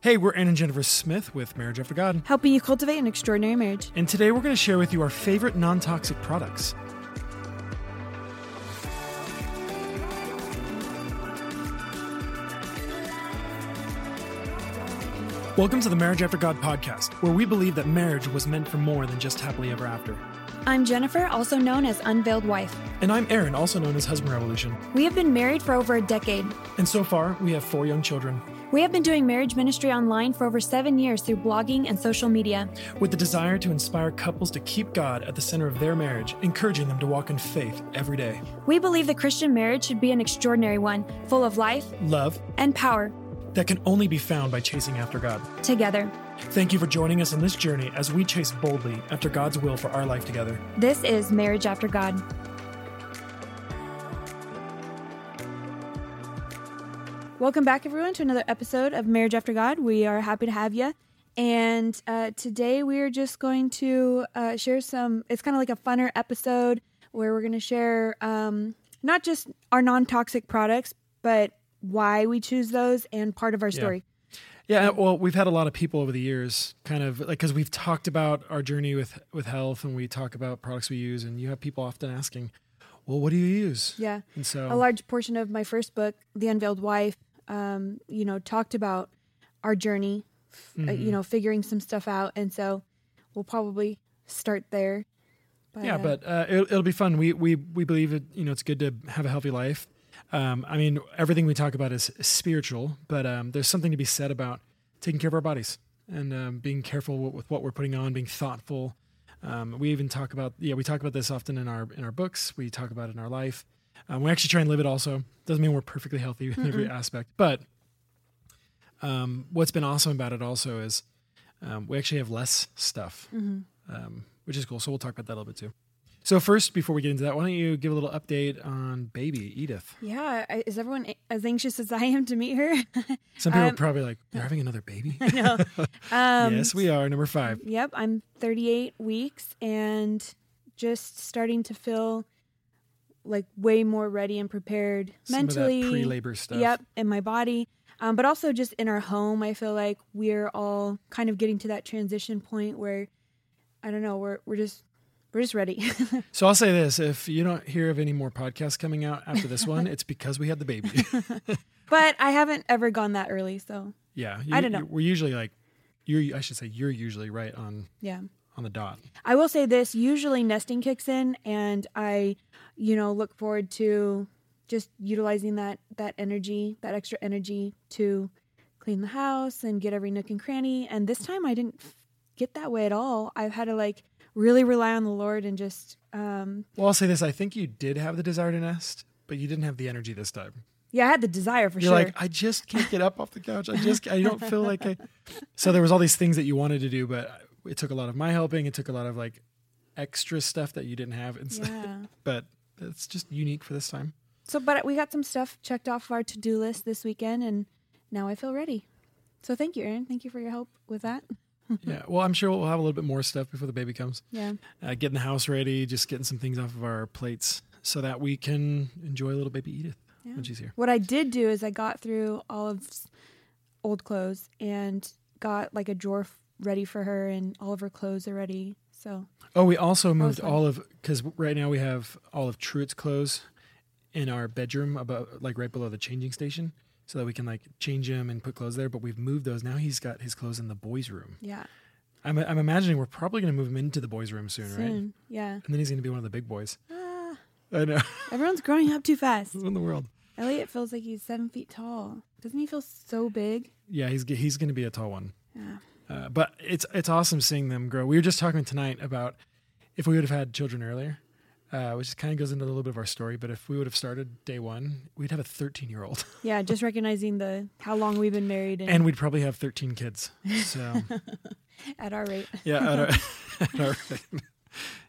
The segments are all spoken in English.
Hey, we're Aaron and Jennifer Smith with Marriage After God. helping you cultivate an extraordinary marriage. And today we're going to share with you our favorite non toxic products. Welcome to the Marriage After God podcast, where we believe that marriage was meant for more than just happily ever after. I'm Jennifer, also known as Unveiled Wife. And I'm Aaron, also known as Husband Revolution. We have been married for over a decade. And so far, we have four young children, We have been doing marriage ministry online for over seven years through blogging and social media. with the desire to inspire couples to keep God at the center of their marriage, encouraging them to walk in faith every day. We believe the Christian marriage should be an extraordinary one, full of life Love and power that can only be found by chasing after God. together. Thank you for joining us on this journey as we chase boldly after God's will for our life together. This is Marriage After God. Welcome back, everyone, to another episode of Marriage After God. We are happy to have you. And uh, today we are just going to uh, share some, it's kind of like a funner episode where we're going to share um, not just our non toxic products, but why we choose those and part of our story. Yeah, well, we've had a lot of people over the years, kind of like because we've talked about our journey with with health, and we talk about products we use, and you have people often asking, "Well, what do you use?" Yeah. and so a large portion of my first book, The Unveiled Wife, um, you know, talked about our journey, uh, Mm-hmm. you know, figuring some stuff out, and so we'll probably start there. But, yeah, uh, but uh, it'll, it'll be fun. We we we believe it. You know, it's good to have a healthy life. Um, I mean, everything we talk about is spiritual, but um, there's something to be said about taking care of our bodies and um, being careful with, with what we're putting on, being thoughtful. Um, we even talk about yeah, we talk about this often in our in our books. We talk about it in our life. Um, we actually try and live it. Also, doesn't mean we're perfectly healthy in every aspect, but um, what's been awesome about it also is um, we actually have less stuff, um, which is cool. So we'll talk about that a little bit too. So first, before we get into that, why don't you give a little update on baby Edith? yeah, is everyone as anxious as I am to meet her? Some people are Um, probably like, "They're having another baby." no. Um, yes, we are number five. Yep, I'm 38 weeks and just starting to feel like way more ready and prepared Some mentally. pre-labor stuff. Yep, in my body. Um, but also just in our home, I feel like we're all kind of getting to that transition point where I don't know, we're we're just we're just ready. So I'll say this: if you don't hear of any more podcasts coming out after this one, it's because we had the baby. but I haven't ever gone that early, so yeah, I don't know. We're usually like, you're. I should say you're usually right on yeah. On the dot. I will say this, usually nesting kicks in and I, you know, look forward to just utilizing that that energy, that extra energy to clean the house and get every nook and cranny. And this time I didn't get that way at all. I've had to like really rely on the Lord and just um Well, I'll say this: I think you did have the desire to nest, but you didn't have the energy this time. yeah, I had the desire for sure. You're sure. like, I just can't get up off the couch. I just, I don't feel like I. So there was all these things that you wanted to do, but it took a lot of my helping. It took a lot of like extra stuff that you didn't have, yeah. but it's just unique for this time. So but we got some stuff checked off of our to-do list this weekend and now I feel ready. So thank you, Aaron. Thank you for your help with that. Yeah. Well, I'm sure we'll have a little bit more stuff before the baby comes. Yeah. Uh, getting the house ready, just getting some things off of our plates so that we can enjoy little baby Edith Yeah. when she's here. What I did do is I got through Olive's old clothes and got like a drawer ready for her, and all of her clothes are ready. So Oh, we also moved all of because right now we have all of Truett's clothes in our bedroom, about like right below the changing station, so that we can like change him and put clothes there. But we've moved those now. He's got his clothes in the boys' room. yeah, I'm I'm imagining we're probably going to move him into the boys' room soon, right? Soon. Yeah. And then he's going to be one of the big boys. Ah, I know. everyone's growing up too fast. In the world? Elliot feels like he's seven feet tall. Doesn't he feel so big? Yeah, he's he's going to be a tall one. Yeah. Uh, but it's it's awesome seeing them grow. We were just talking tonight about if we would have had children earlier, uh, which kind of goes into a little bit of our story. But if we would have started day one, we'd have a 13 year old, Yeah, just recognizing the how long we've been married and, and we'd probably have 13 kids. So at our rate. yeah, at our, at our rate.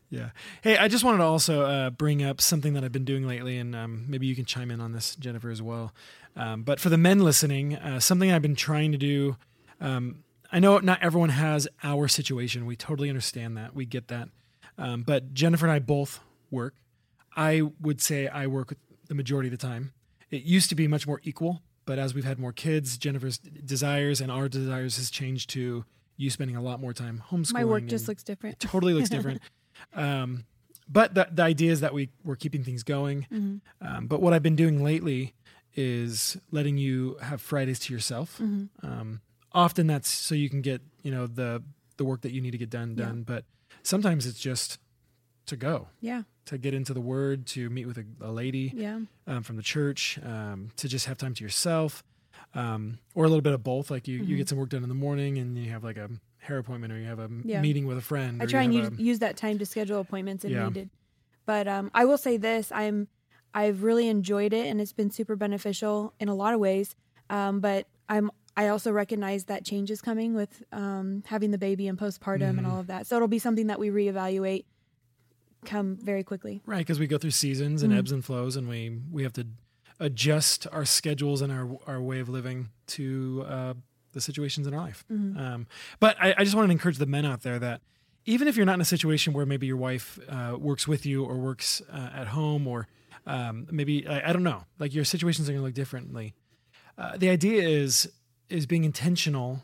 yeah. Hey, I just wanted to also uh, bring up something that I've been doing lately, and um, maybe you can chime in on this, Jennifer, as well. Um, but for the men listening, uh, something I've been trying to do. Um, I know not everyone has our situation. We totally understand that. We get that. Um, but Jennifer and I both work. I would say I work the majority of the time. It used to be much more equal, but as we've had more kids, Jennifer's desires and our desires has changed to you spending a lot more time homeschooling. My work just looks different. totally looks different. um, but the, the idea is that we we're keeping things going. Mm-hmm. Um, but what I've been doing lately is letting you have Fridays to yourself. Mm-hmm. Um, often that's so you can get you know the the work that you need to get done Yeah. done. But sometimes it's just to go Yeah. to get into the Word, to meet with a, a lady Yeah. um, from the church, um, to just have time to yourself, um, or a little bit of both. Like you, you Mhm. get some work done in the morning, and you have like a hair appointment, or you have a Yeah. meeting with a friend. I try and use, a- use that time to schedule appointments if Yeah. needed. But um, I will say this: I'm I've really enjoyed it, and it's been super beneficial in a lot of ways. Um, but I'm I also recognize that change is coming with um, having the baby and postpartum and Mhm. all of that. So it'll be something that we reevaluate come very quickly. right because we go through seasons and Mhm. ebbs and flows, and we we have to adjust our schedules and our our way of living to uh, the situations in our life. Mhm. Um, but I, I just want to encourage the men out there that even if you're not in a situation where maybe your wife uh, works with you or works uh, at home or um, maybe I, I don't know, like your situations are going to look differently. Uh, the idea is is being intentional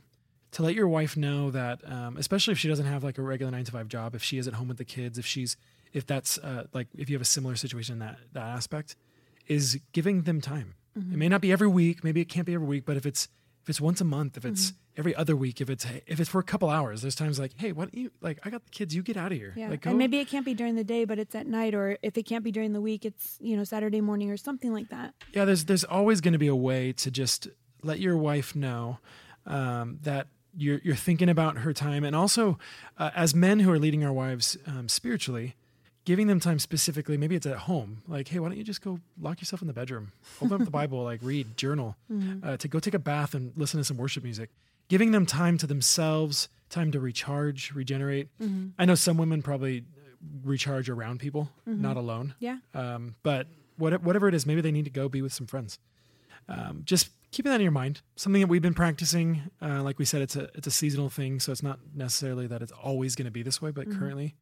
to let your wife know that, um, especially if she doesn't have like a regular nine to five job, if she is at home with the kids, if she's if that's uh, like if you have a similar situation in that that aspect, is giving them time. It may not be every week, maybe it can't be every week, but if it's if it's once a month, if it's every other week, if it's if it's for a couple hours, there's times like, hey, why don't you like I got the kids, you get out of here. Yeah, Like, go- and maybe it can't be during the day, but it's at night, or if it can't be during the week, it's you know Saturday morning or something like that. yeah, there's there's always going to be a way to just let your wife know um, that you're you're thinking about her time, and also uh, as men who are leading our wives um, spiritually, giving them time specifically. Maybe it's at home, like, hey, why don't you just go lock yourself in the bedroom, open up the Bible, like read, journal, uh, to go take a bath and listen to some worship music. Giving them time to themselves, time to recharge, regenerate. I know some women probably recharge around people, not alone. Yeah, Um, but what, whatever it is, maybe they need to go be with some friends. Um, just keeping that in your mind. Something that we've been practicing. Uh, like we said, it's a it's a seasonal thing, so it's not necessarily that it's always going to be this way. But currently,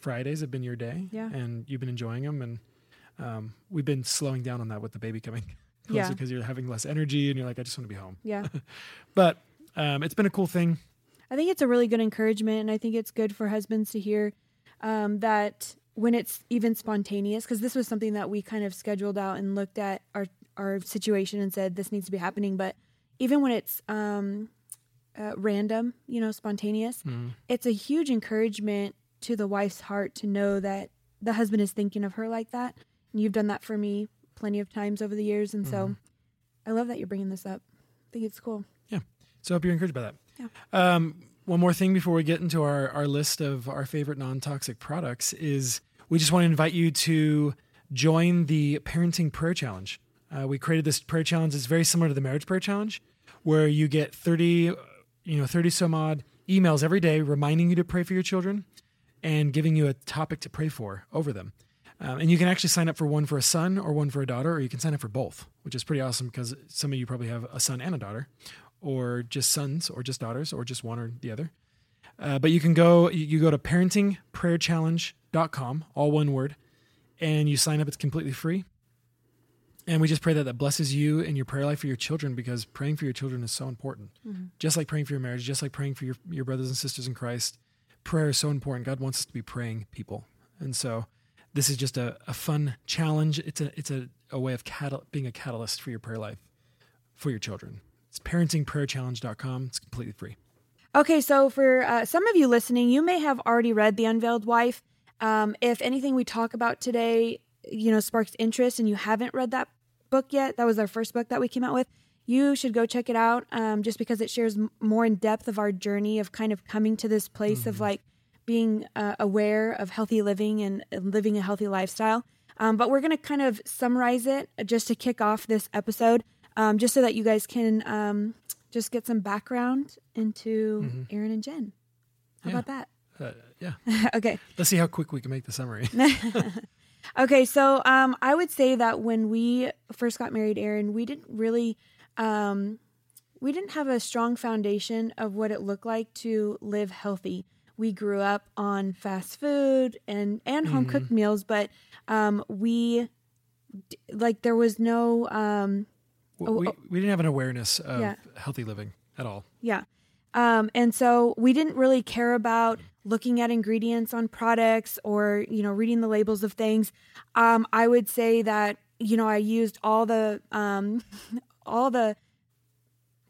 Fridays have been your day, Yeah. and you've been enjoying them, and um, we've been slowing down on that with the baby coming closer Yeah. because you're having less energy, and you're like, I just want to be home. yeah. But um, it's been a cool thing. I think it's a really good encouragement, and I think it's good for husbands to hear um, that when it's even spontaneous, because this was something that we kind of scheduled out and looked at our our situation and said this needs to be happening. But even when it's um, uh, random, you know, spontaneous, Mm. it's a huge encouragement to the wife's heart to know that the husband is thinking of her like that. And you've done that for me plenty of times over the years, and so I love that you're bringing this up. I think it's cool. Yeah. So I hope you're encouraged by that. Yeah. Um, one more thing before we get into our, our list of our favorite non toxic products is we just want to invite you to join the Parenting Prayer Challenge. Uh, we created this prayer challenge. It's very similar to the Marriage Prayer Challenge, where you get 30, you know, 30 some odd emails every day reminding you to pray for your children and giving you a topic to pray for over them. Um, and you can actually sign up for one for a son or one for a daughter, or you can sign up for both, which is pretty awesome because some of you probably have a son and a daughter, or just sons, or just daughters, or just one or the other. Uh, but you can go, you- go to parentingprayerchallenge.com, all one word, and you sign up. It's completely free. And we just pray that that blesses you and your prayer life for your children because praying for your children is so important. Just like praying for your marriage, just like praying for your, your brothers and sisters in Christ, prayer is so important. God wants us to be praying people. And so this is just a, a fun challenge. It's a it's a, a way of catal- being a catalyst for your prayer life for your children. It's parentingprayerchallenge.com. It's completely free. Okay, so for uh, some of you listening, you may have already read The Unveiled Wife. Um, if anything we talk about today, you know, sparks interest and you haven't read that book yet, that was our first book that we came out with, you should go check it out um, just because it shares m- more in depth of our journey of kind of coming to this place of like being uh, aware of healthy living and and living a healthy lifestyle. Um, but we're going to kind of summarize it just to kick off this episode, um, just so that you guys can um, just get some background into Aaron and Jen. How Yeah. about that? Uh, yeah. okay. Let's see how quick we can make the summary. Okay, so um, I would say that when we first got married, Aaron, we didn't really, um, we didn't have a strong foundation of what it looked like to live healthy. We grew up on fast food and and home cooked meals, but um, we like there was no um, we, we didn't have an awareness of Oh, Yeah. healthy living at all. Yeah. Um, and so we didn't really care about looking at ingredients on products or, you know, reading the labels of things. Um, I would say that, you know, I used all the, um, all the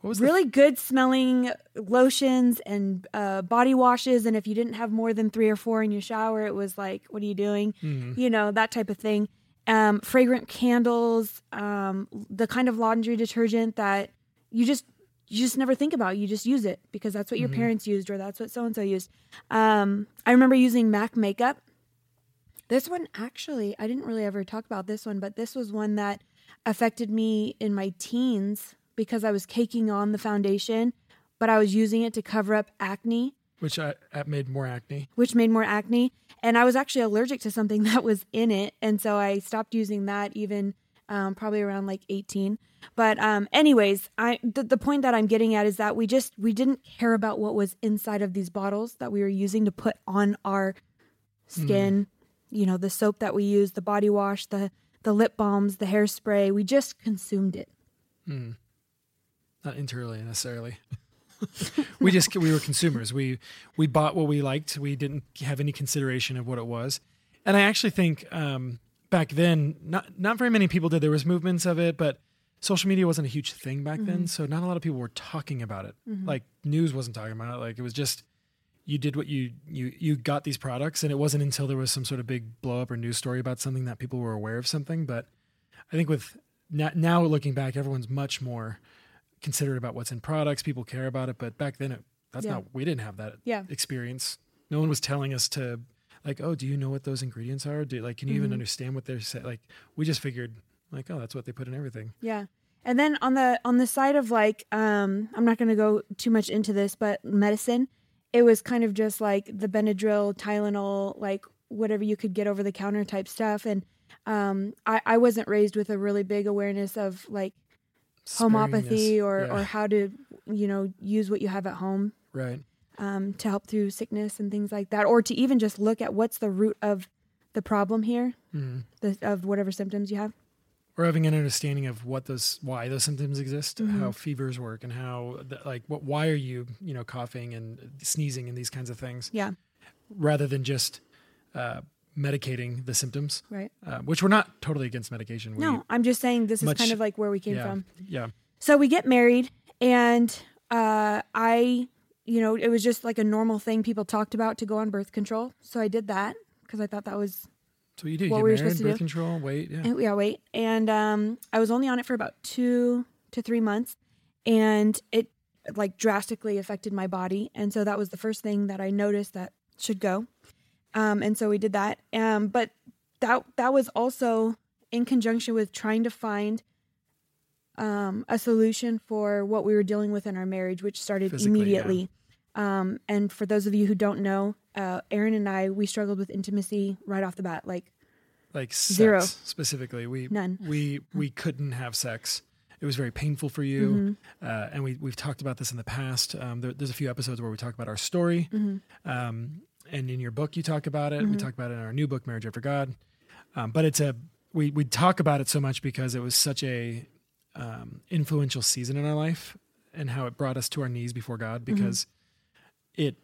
What was the really good smelling lotions and uh, body washes. And if you didn't have more than three or four in your shower, it was like, what are you doing? Mhm. You know, that type of thing. Um, fragrant candles, um, the kind of laundry detergent that you just you just never think about. You just use it because that's what your Mhm. parents used or that's what so and so used. Um, I remember using MAC makeup. This one actually, I didn't really ever talk about this one, but this was one that affected me in my teens because I was caking on the foundation, but I was using it to cover up acne, which I, I made more acne. which made more acne. And I was actually allergic to something that was in it. And so I stopped using that even um, probably around like 18. But um, anyways, I the, the point that I'm getting at is that we just we didn't care about what was inside of these bottles that we were using to put on our skin. You know, the soap that we use, the body wash, the the lip balms, the hairspray. We just consumed it. Mm. Not internally necessarily. we just we were consumers. We we bought what we liked. We didn't have any consideration of what it was. And I actually think um, back then, not not very many people did. There was movements of it, but social media wasn't a huge thing back then. Mm-hmm. So not a lot of people were talking about it. Mm-hmm. Like news wasn't talking about it. Like it was just you did what you you you got these products, and it wasn't until there was some sort of big blow up or news story about something that people were aware of something. But I think with now, now looking back, everyone's much more considerate about what's in products. People care about it, but back then, it, that's Yeah. not. We didn't have that Yeah. experience. No one was telling us to like, oh, do you know what those ingredients are? Do like, can you even Mhm. understand what they're saying? Like, we just figured like, oh, that's what they put in everything. Yeah. And then on the on the side of like um I'm not going to go too much into this but medicine it was kind of just like the Benadryl, Tylenol, like whatever you could get over the counter type stuff and um I I wasn't raised with a really big awareness of like homeopathy or Yeah, or how to you know use what you have at home right. Um to help through sickness and things like that or to even just look at what's the root of the problem here Mhm. the, of whatever symptoms you have. or having an understanding of what those why those symptoms exist Mhm. how fevers work and how the, like what why are you you know coughing and sneezing and these kinds of things Yeah, rather than just uh, medicating the symptoms right. uh, which we're not totally against medication we, No, I'm just saying this is kind of like where we came yeah, from. yeah So we get married, and uh, I, you know, it was just like a normal thing people talked about to go on birth control. So I did that because I thought that was so what you do you What we were supposed to birth do. control wait yeah And, yeah, wait. And um, I was only on it for about two to three months, and it like drastically affected my body. And so that was the first thing that I noticed that should go. Um, and so we did that. Um, but that that was also in conjunction with trying to find um, a solution for what we were dealing with in our marriage, which started Physically, immediately. Um, and for those of you who don't know, uh, Aaron and I, we struggled with intimacy right off the bat. Like like sex Zero. specifically we None. we we couldn't have sex it was very painful for you Mhm. uh, and we, we've talked about this in the past um, there, there's a few episodes where we talk about our story Mhm. um, and in your book you talk about it we Mhm. talk about it in our new book marriage after god um, but it's a we, we talk about it so much because it was such a um, influential season in our life and how it brought us to our knees before god because it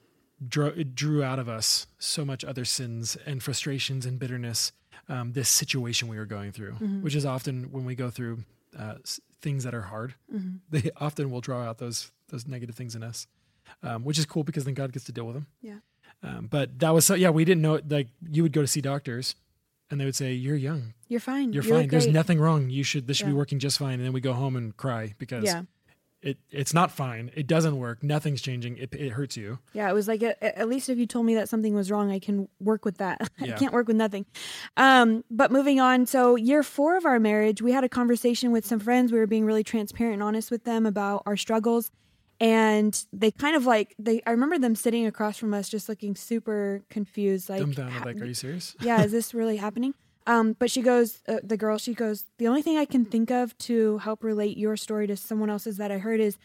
drew it drew out of us so much other sins and frustrations and bitterness. Um, this situation we were going through, Mhm. which is often when we go through uh, things that are hard, Mhm. they often will draw out those those negative things in us. um, which is cool because then God gets to deal with them. Yeah. Um, but that was so yeah, we didn't know like you would go to see doctors, and they would say you're young, You're fine. you're You look fine. There's nothing wrong. You should this should be working just fine. And then we go home and cry because Yeah. It it's not fine. It doesn't work. Nothing's changing. It, it hurts you. Yeah, it was like a, at least if you told me that something was wrong, I can work with that. I can't work with nothing. Um, but moving on, so year four of our marriage, we had a conversation with some friends. We were being really transparent and honest with them about our struggles, and they kind of like they. I remember them sitting across from us, just looking super confused, like. "Ha- Like, are you serious? yeah, is this really happening? Um, but she goes, uh, the girl, she goes, the only thing I can think of to help relate your story to someone else's that I heard is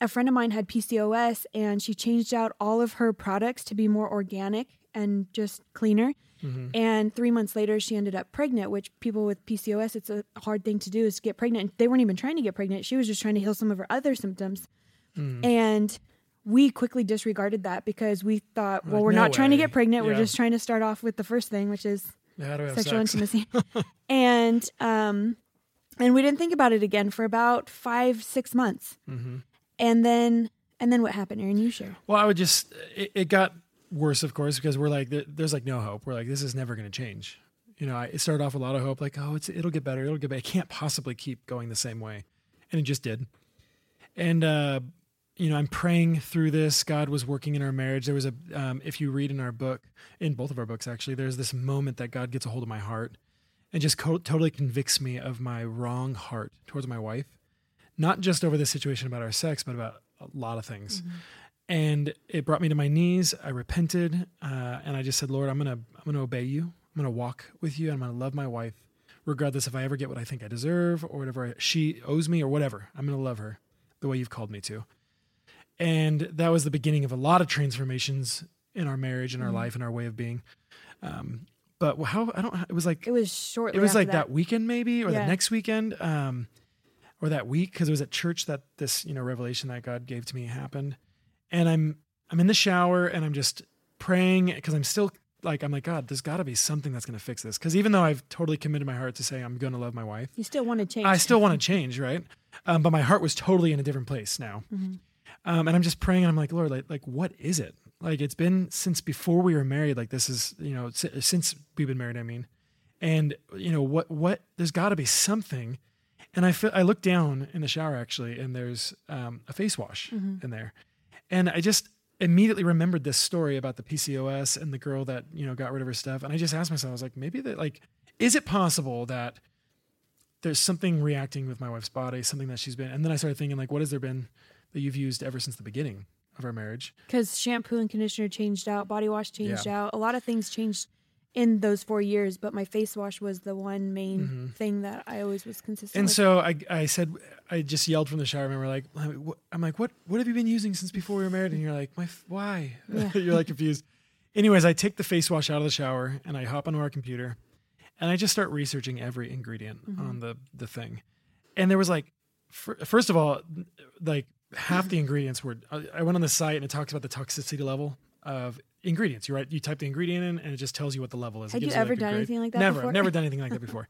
a friend of mine had PCOS and she changed out all of her products to be more organic and just cleaner. Mm-hmm. And three months later, she ended up pregnant, which people with PCOS, it's a hard thing to do is get pregnant. They weren't even trying to get pregnant. She was just trying to heal some of her other symptoms. Mm. And we quickly disregarded that because we thought, well, Like, we're no not trying to get pregnant. We're just trying to start off with the first thing, which is How do I have sexual sex? intimacy. and um and we didn't think about it again for about five, six months. Mm-hmm. And then and then what happened, Aaron? You share. Well, I would just it, it got worse, of course, because we're like there- there's like no hope. We're like this is never going to change. You know, I it started off with a lot of hope, like oh, it's it'll get better, it'll get better. It can't possibly keep going the same way, and it just did. And uh, you know, I'm praying through this. God was working in our marriage. There was a um, if you read in our book, in both of our books actually, there's this moment that God gets a hold of my heart and just co- totally convicts me of my wrong heart towards my wife, not just over this situation about our sex, but about a lot of things and it brought me to my knees. I repented, uh, and I just said, "Lord, I'm gonna I'm gonna obey you. I'm gonna walk with you. I'm gonna love my wife, regardless if I ever get what I think I deserve or whatever I, she owes me or whatever. I'm gonna love her the way you've called me to." And that was the beginning of a lot of transformations in our marriage, in our life, in our way of being. Um, but how I don't. It was like It was short. it was like that. weekend maybe or Yeah. the next weekend um or that week because it was at church that this you know revelation that god gave to me happened and i'm i'm in the shower and i'm just praying because i'm still like i'm like god there's got to be something that's going to fix this because even though i've totally committed my heart to say i'm going to love my wife You still want to change. i still want to change right um, but my heart was totally in a different place now Mhm. Um, and i'm just praying and i'm like lord like, like what is it? Like it's been since before we were married like this is you know since we've been married i mean. And you know what what there's got to be something. And i feel i look down in the shower actually and there's um, a face wash Mhm. in there. And i just immediately remembered this story about the pcos and the girl that you know got rid of her stuff. And i just asked myself i was like maybe that like is it possible that there's something reacting with my wife's body something that she's been and then i started thinking like what has there been that you've used ever since the beginning of our marriage because shampoo and conditioner changed out, body wash changed out, a lot of things changed in those four years. But my face wash was the one main Mhm. thing that I always was consistent. With. And with. so I, I said, I just yelled from the shower. I remember, like, I'm like, what, what have you been using since before we were married? And you're like, my, f- why? Yeah. you're like confused. Anyways, I take the face wash out of the shower and I hop onto our computer, and I just start researching every ingredient Mhm. on the the thing. And there was like, fir- first of all, like half the ingredients were. I went on the site and it talks about the toxicity level of ingredients. You right, you type the ingredient in and it just tells you what the level is. Had you ever like, done anything like that Never, before? Never done anything like that before.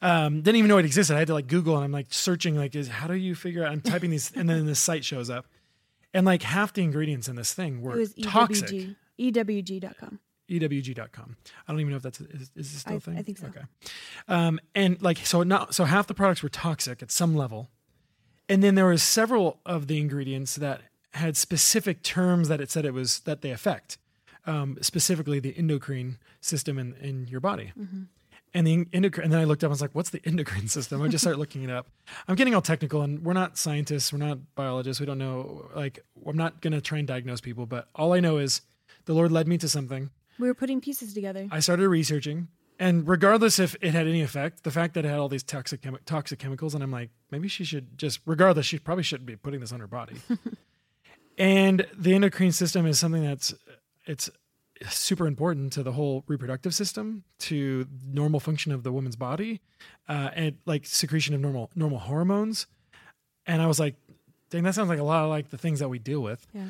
Um, didn't even know it existed. I had to like Google and I'm like searching like is how do you figure out I'm typing these and then the site shows up. And like half the ingredients in this thing were was toxic. EWG, EWG.com. EWG.com. I don't even know if that's is, is this still I- a thing? I think so. Okay. Um, and like so not so half the products were toxic at some level. And then there was several of the ingredients that had specific terms that it said it was that they affect. Um, specifically the endocrine system in, in your body. Mhm. And the endocrine, and then I looked up. And I was like, "What's the endocrine system?" I just started looking it up. I'm getting all technical, and we're not scientists. We're not biologists. We don't know. Like, I'm not gonna try and diagnose people. But all I know is, the Lord led me to something. We were putting pieces together. I started researching, and regardless if it had any effect, the fact that it had all these toxic chemi- toxic chemicals, and I'm like, maybe she should just, regardless, she probably shouldn't be putting this on her body. and the endocrine system is something that's it's super important to the whole reproductive system, to normal function of the woman's body, uh, and like secretion of normal normal hormones. And I was like, dang, that sounds like a lot of like the things that we deal with. Yeah.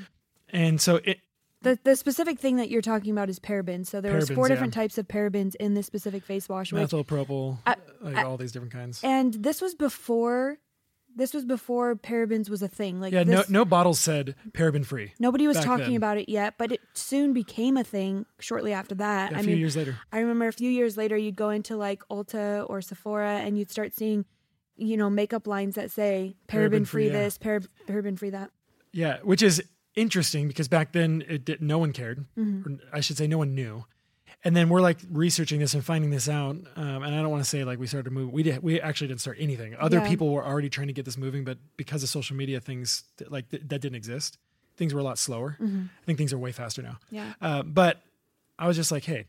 And so it The the specific thing that you're talking about is parabens. So there was four Parabens, different types of parabens in this specific face wash. Which, methyl propyl, I- like I- all these different kinds. and this was before this was before parabens was a thing. Like Yeah, no, this, no bottles said paraben free. nobody was talking then. about it yet, but it soon became a thing shortly after that. A I few mean, years later. I remember a few years later, you'd go into like Ulta or Sephora and you'd start seeing, you know, makeup lines that say paraben, Paraben free, free yeah. this, parab- paraben free that. Yeah, which is interesting because back then it did, no one cared. Mm-hmm. Or I should say, no one knew. And then we're like researching this and finding this out. Um, and I don't want to say like we started to move. We did. We actually didn't start anything. Other Yeah. people were already trying to get this moving, but because of social media, things like th- that didn't exist. Things were a lot slower. Mm-hmm. I think things are way faster now. Yeah. Uh, but I was just like, hey,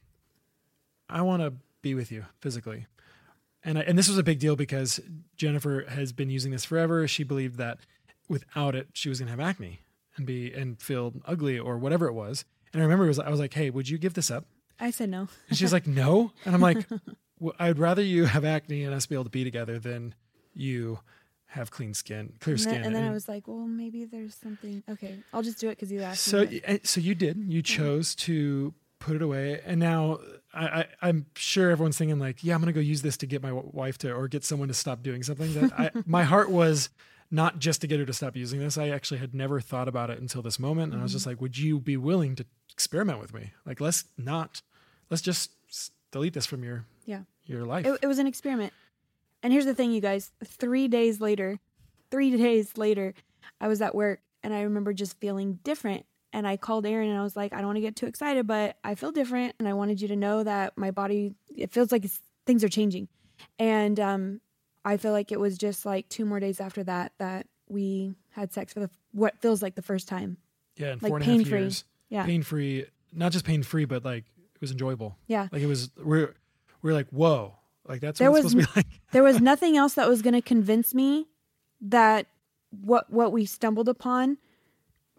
I want to be with you physically. And, I, and this was a big deal because Jennifer has been using this forever. She believed that without it, she was going to have acne and be and feel ugly or whatever it was. And I remember it was, I was like, hey, would you give this up? I said no. And she's like, no. And I'm like, well, I'd rather you have acne and us be able to be together than you have clean skin, clear And skin. then, and then I was like, well, maybe there's something. Okay, I'll just do it because you asked so me. Eh, so you did you chose to put it away and now I, I i'm sure everyone's thinking like yeah i'm gonna go use this to get my wife to or get someone to stop doing something that I, my heart was not just to get her to stop using this i actually had never thought about it until this moment and i was Mm-hmm. just like would you be willing to experiment with me like let's not let's just delete this from your Yeah. your life It, it was an experiment. And here's the thing, you guys. Three days later, three days later, I was at work and I remember just feeling different. And I called Aaron and I was like, I don't want to get too excited, but I feel different. And I wanted you to know that my body, it feels like it's, things are changing. And um, I feel like it was just like two more days after that that we had sex for the what feels like the first time. yeah in like four and a half pain-free. years Yeah. pain free not just pain free but like it was enjoyable Yeah. like it was we're we're like whoa like that's There what it's was supposed to be like there was nothing else that was going to convince me that what what we stumbled upon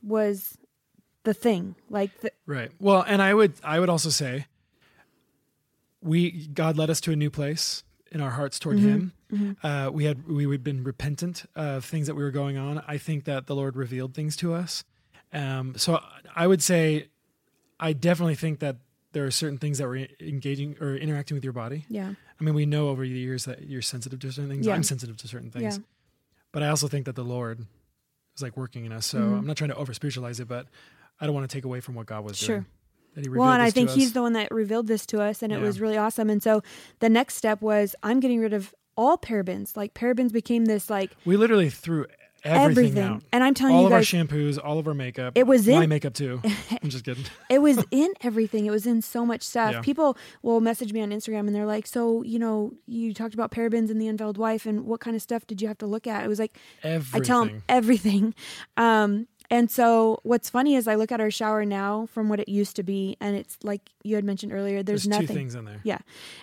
was the thing like the, Right. Well, and I would I would also say we God led us to a new place in our hearts toward Him. Uh, we had we had been repentant of things that we were going on. I think that the Lord revealed things to us. Um, so I would say I definitely think that there are certain things that we're engaging or interacting with your body. yeah I mean, we know over the years that you're sensitive to certain things. Yeah. I'm sensitive to certain things. Yeah. But I also think that the Lord is like working in us. So Mm-hmm. I'm not trying to over spiritualize it, but I don't want to take away from what God was Sure. doing. That he well revealed and i think he's the one that revealed this to us and it Yeah. was really awesome and so the next step was i'm getting rid of all parabens like parabens became this like We literally threw everything, everything, out. and i'm telling all you all of our shampoos, all of our makeup. It was in my makeup too. I'm just kidding. it was in everything. It was in so much stuff. Yeah. People will message me on Instagram and they're like, "So, you know, you talked about parabens and the unveiled wife, and what kind of stuff did you have to look at?" It was like Everything. I tell them everything. Um, and so, what's funny is I look at our shower now from what it used to be, and it's like you had mentioned earlier. There's, There's nothing. two things in there. Yeah,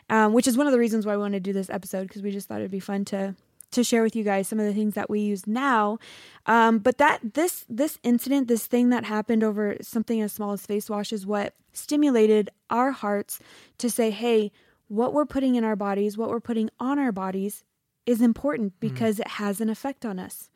um, which is one of the reasons why we want to do this episode because we just thought it'd be fun to to share with you guys some of the things that we use now. Um, but that this this incident, this thing that happened over something as small as face wash, is what stimulated our hearts to say, "Hey, what we're putting in our bodies, what we're putting on our bodies, is important because it has an effect on us."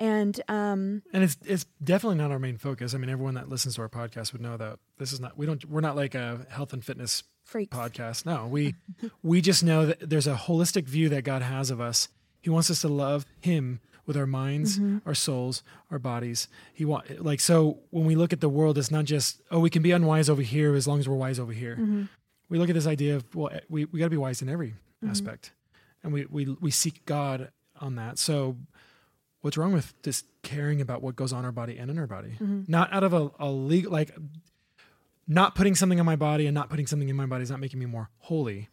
And um, And it's it's definitely not our main focus. I mean, everyone that listens to our podcast would know that this is not we don't we're not like a health and fitness freaks. podcast. No, we we just know that there's a holistic view that God has of us. He wants us to love Him with our minds, our souls, our bodies. He want like so when we look at the world, it's not just oh we can be unwise over here as long as we're wise over here. We look at this idea of well eh, we we got to be wise in every aspect, and we we we seek God on that. So. What's wrong with just caring about what goes on our body and in our body? Not out of a, a legal like not putting something on my body and not putting something in my body is not making me more holy.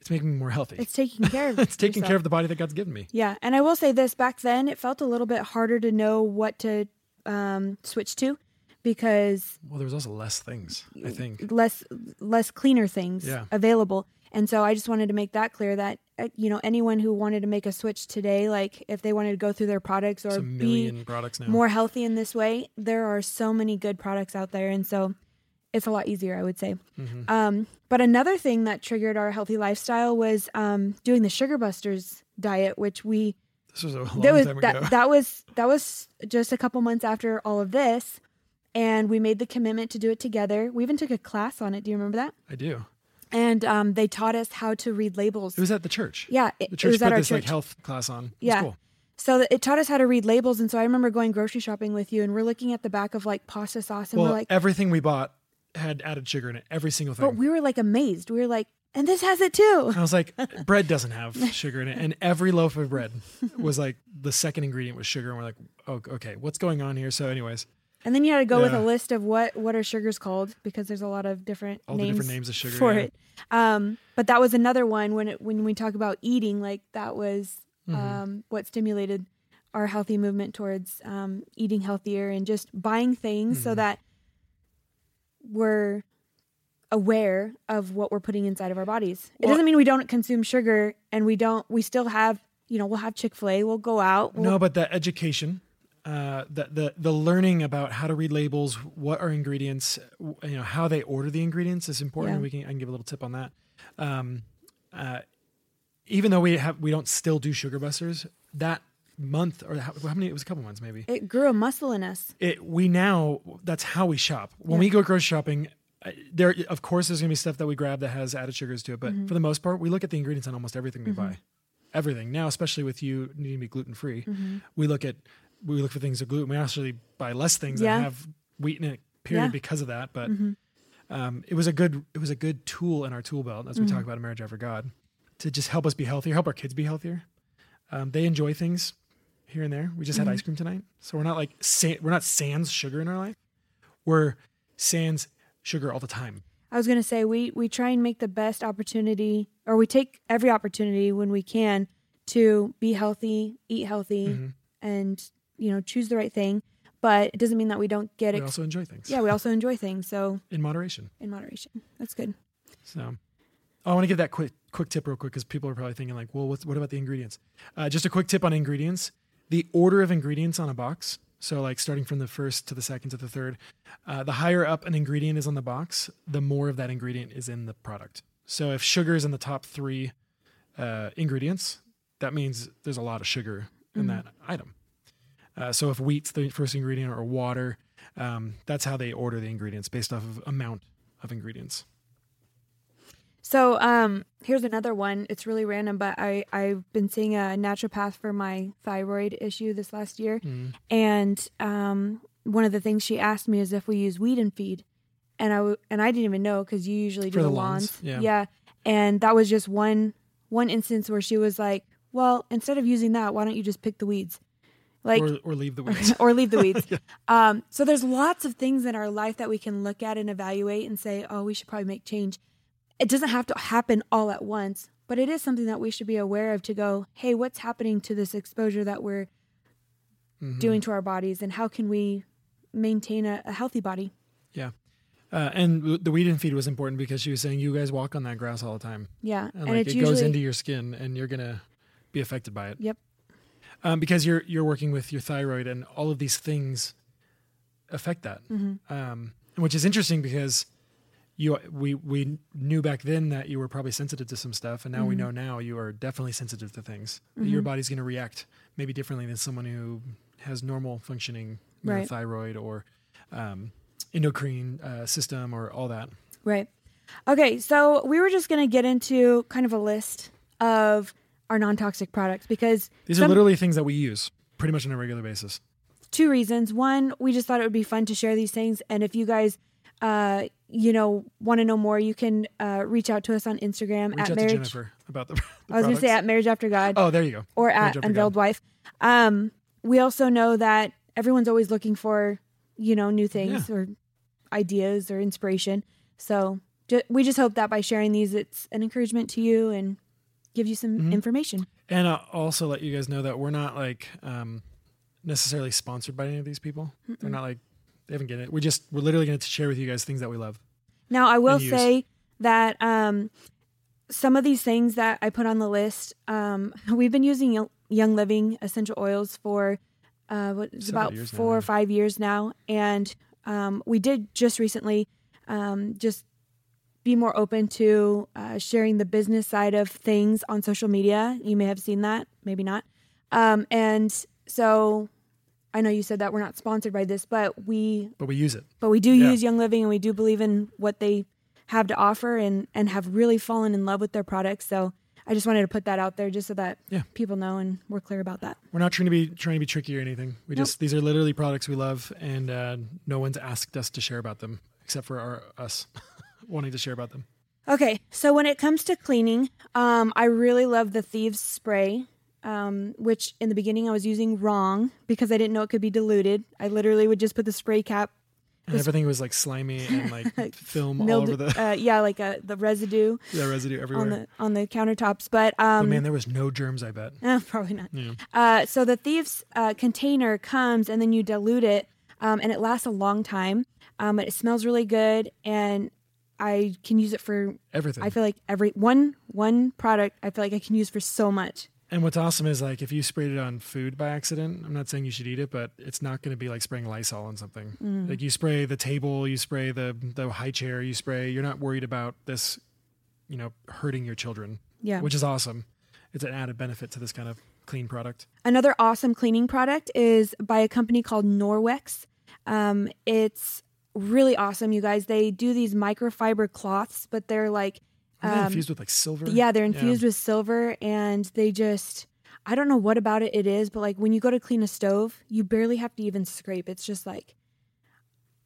It's making me more healthy. It's taking care of. It's taking yourself. care of the body that God's given me. Yeah, and I will say this: back then, it felt a little bit harder to know what to um, switch to because Well, there was also less things, I think. less less cleaner things Yeah. available. And so I just wanted to make that clear that you know anyone who wanted to make a switch today, like if they wanted to go through their products or be products more healthy in this way, there are so many good products out there, and so it's a lot easier, I would say. Mm-hmm. Um, but another thing that triggered our healthy lifestyle was um, doing the Sugar Busters diet, which we This was a long was time that, ago. that was that was just a couple months after all of this and we made the commitment to do it together we even took a class on it do you remember that I do. And um, they taught us how to read labels It was at the church. yeah it, The it church was put at our this church like health class on. It Yeah. cool. So it taught us how to read labels. And so I remember going grocery shopping with you and we're looking at the back of like pasta sauce and well, we're like, everything we bought had added sugar in it. Every single thing. but we were like amazed. We were like, and this has it too. I was like, bread doesn't have sugar in it, and every loaf of bread was like the second ingredient was sugar, and we're like, oh, okay, what's going on here? So, anyways, And then you had to go with a list of what what are sugars called because there's a lot of different all the names different names of sugar for yeah. it. Um, but that was another one when it, when we talk about eating, like that was Mm-hmm. um, what stimulated our healthy movement towards um, eating healthier and just buying things Mm-hmm. so that we're aware of what we're putting inside of our bodies. It doesn't mean we don't consume sugar and we don't. We still have, you know, we'll have Chick Fil A. We'll go out. We'll, No, but the education, uh, the the the learning about how to read labels, what are ingredients, you know, how they order the ingredients is important. Yeah. We can I can give a little tip on that. Um, uh, even though we have we don't still do sugar busters, that month or how, how many? It was a couple months maybe. It grew a muscle in us. It we now that's how we shop. When Yeah. we go grocery shopping. There, of course, there's gonna be stuff that we grab that has added sugars to it, Mm-hmm. but for the most part, we look at the ingredients on almost everything we buy. Everything now, especially with you needing to be gluten free, Mm-hmm. we look at we look for things of gluten. We actually buy less things Yeah. that have wheat in it. Period, Yeah. because of that. But Mm-hmm. um, it was a good it was a good tool in our tool belt as we Mm-hmm. talk about a marriage after God to just help us be healthier, help our kids be healthier. Um, they enjoy things here and there. We just Mm-hmm. had ice cream tonight, so we're not like sa- we're not sans sugar in our life. We're sans sugar all the time. I was going to say we we try and make the best opportunity, or we take every opportunity when we can to be healthy, eat healthy, Mm-hmm. and you know choose the right thing. But it doesn't mean that we don't get it. We also enjoy things. yeah, we also enjoy things. So in moderation. in moderation, that's good. So I want to give that quick quick tip real quick because people are probably thinking like, well, what about the ingredients? Uh, just a quick tip on ingredients: the order of ingredients on a box. So like starting from the first to the second to the third, uh, the higher up an ingredient is on the box, the more of that ingredient is in the product. So if sugar is in the top three uh, ingredients, that means there's a lot of sugar in that item. Uh, so if wheat's the first ingredient or water, um, that's how they order the ingredients based off of amount of ingredients. So um, here's another one. It's really random, but I I've been seeing a naturopath for my thyroid issue this last year, Mm. and um, one of the things she asked me is if we use weed and feed, and I w- and I didn't even know because you usually do For the lawns, lawns, yeah. and that was just one one instance where she was like, "Well, instead of using that, why don't you just pick the weeds?" Like or, or leave the weeds. or leave the weeds. um, so there's lots of things in our life that we can look at and evaluate and say, oh, we should probably make change. It doesn't have to happen all at once, but it is something that we should be aware of to go, hey, what's happening to this exposure that we're Mhm. doing to our bodies, and how can we maintain a, a healthy body? Yeah. Uh, and the weed and feed was important because she was saying you guys walk on that grass all the time, Yeah, and, like it usually goes into your skin, and you're gonna be affected by it. Yep. Um, because you're you're working with your thyroid, and all of these things affect that. Mm-hmm. Um, which is interesting because you we we knew back then that you were probably sensitive to some stuff, and now we Mhm. know now you are definitely sensitive to things. That Your body's going to react maybe differently than someone who has normal functioning know, Right. thyroid or um, endocrine uh, system or all that. Right. Okay, so we were just going to get into kind of a list of our non toxic products because These are literally things that we use pretty much on a regular basis. two reasons. One, we just thought it would be fun to share these things. And if you guys, uh, you know, want to know more, you can uh, reach out to us on Instagram Reach at marriage. Jennifer about the. the I was going to say at Marriage After God Oh, there you go. or Marriage at Unveiled God. Wife. Um, we also know that everyone's always looking for, you know, new things or ideas or inspiration. So ju- we just hope that by sharing these, it's an encouragement to you and give you some Mhm. information. And I'll also let you guys know that we're not like um, necessarily sponsored by any of these people. They're not like they haven't get it. We're just we're literally going to share with you guys things that we love. Now, I will say that um, some of these things that I put on the list, um, we've been using Young- Living essential oils for uh, what is about years now, four or yeah. five years now, and um, we did just recently um, just be more open to uh, sharing the business side of things on social media. You may have seen that, maybe not. Um, and so I know you said that we're not sponsored by this, but we But we use it. but we do Yeah. use Young Living and we do believe in what they have to offer and and have really fallen in love with their products. So I just wanted to put that out there just so that Yeah. people know and we're clear about that. We're not trying to be trying to be tricky or anything. We Nope. just these are literally products we love, and uh, no one's asked us to share about them except for our us wanting to share about them. Okay, so when it comes to cleaning, um, I really love the Thieves spray, um, which in the beginning I was using wrong because I didn't know it could be diluted. I literally would just put the spray cap, And everything was like slimy and like film all over the, uh, yeah, like uh, the residue the residue everywhere. on the on the countertops. But but um, man, there was no germs. I bet. eh, probably not. Yeah. Uh, so the Thieves uh, container comes and then you dilute it, um, and it lasts a long time. Um, but it smells really good, and I can use it for. Everything. I feel like every one one product I feel like I can use for so much. And what's awesome is like if you sprayed it on food by accident, I'm not saying you should eat it, but it's not going to be like spraying Lysol on something. Mm. Like you spray the table, you spray the the high chair, you spray. You're not worried about this, you know, hurting your children, Yeah. which is awesome. It's an added benefit to this kind of clean product. Another awesome cleaning product is by a company called Norwex. Um, it's really awesome, you guys. They do these microfiber cloths, but they're like, Are they Um, infused with like silver? yeah, they're infused with silver, and they just, I don't know what about it it is, but like when you go to clean a stove, you barely have to even scrape. It's just like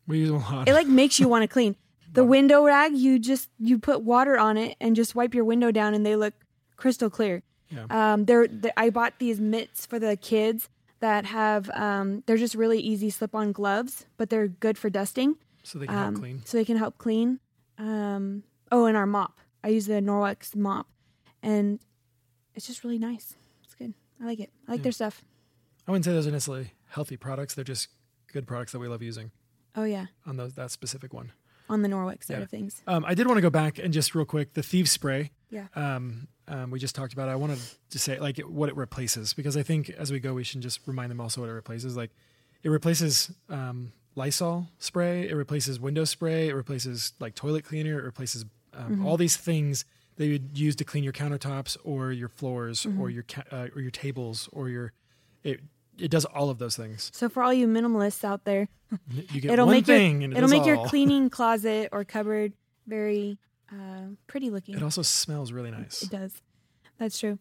We use a lot. it like makes you want to clean. The window rag, you just you put water on it and just wipe your window down, and they look crystal clear. Yeah. Um, they're, they I bought these mitts for the kids that have um, they're just really easy slip-on gloves, but they're good for dusting. so they can Um, help clean. So they can help clean. Um, oh, and our mop. I use the Norwex mop, and it's just really nice. It's good. I like it. I like Yeah. their stuff. I wouldn't say those are necessarily healthy products. They're just good products that we love using Oh yeah, on those that specific one. on the Norwex side Yeah. of things. Um, I did want to go back and just real quick the thieves spray. Yeah. Um, um, we just talked about. it. I wanted to say like what it replaces because I think as we go we should just remind them also what it replaces. Like it replaces um, Lysol spray. It replaces window spray. It replaces like toilet cleaner. It replaces um, Mhm. all these things that you would use to clean your countertops or your floors or Mhm. your ca- uh, or your tables or your it it does all of those things. So for all you minimalists out there, You get it'll one make thing your it it'll make your cleaning closet or cupboard very uh, pretty looking. It also smells really nice. It does. That's true.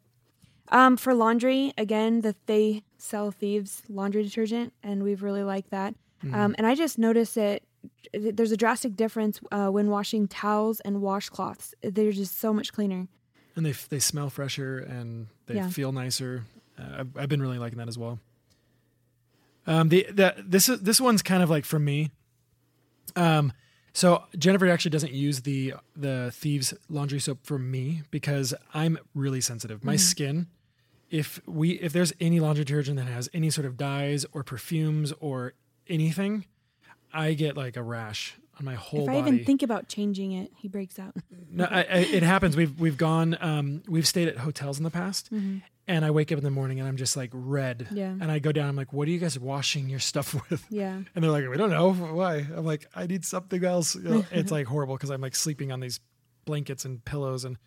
Um, for laundry, again, that they sell Thieves laundry detergent, and we've really liked that. Mhm. Um, and I just noticed it. There's a drastic difference uh, when washing towels and washcloths. They're just so much cleaner. and they they smell fresher and they Yeah. feel nicer. Uh, I've, I've been really liking that as well. Um, the the this is this one's kind of like for me. Um, so Jennifer actually doesn't use the the thieves laundry soap for me because I'm really sensitive. My Mhm. skin, if we if there's any laundry detergent that has any sort of dyes or perfumes or anything, I get like a rash on my whole body. if I body. even think about changing it, he breaks out. No, I, I, it happens. We've we've gone. Um, we've stayed at hotels in the past, and I wake up in the morning and I'm just like red. Yeah. And I go down. I'm like, "What are you guys washing your stuff with?" Yeah. And they're like, "We don't know why." I'm like, "I need something else." You know, it's like horrible because I'm like sleeping on these blankets and pillows and.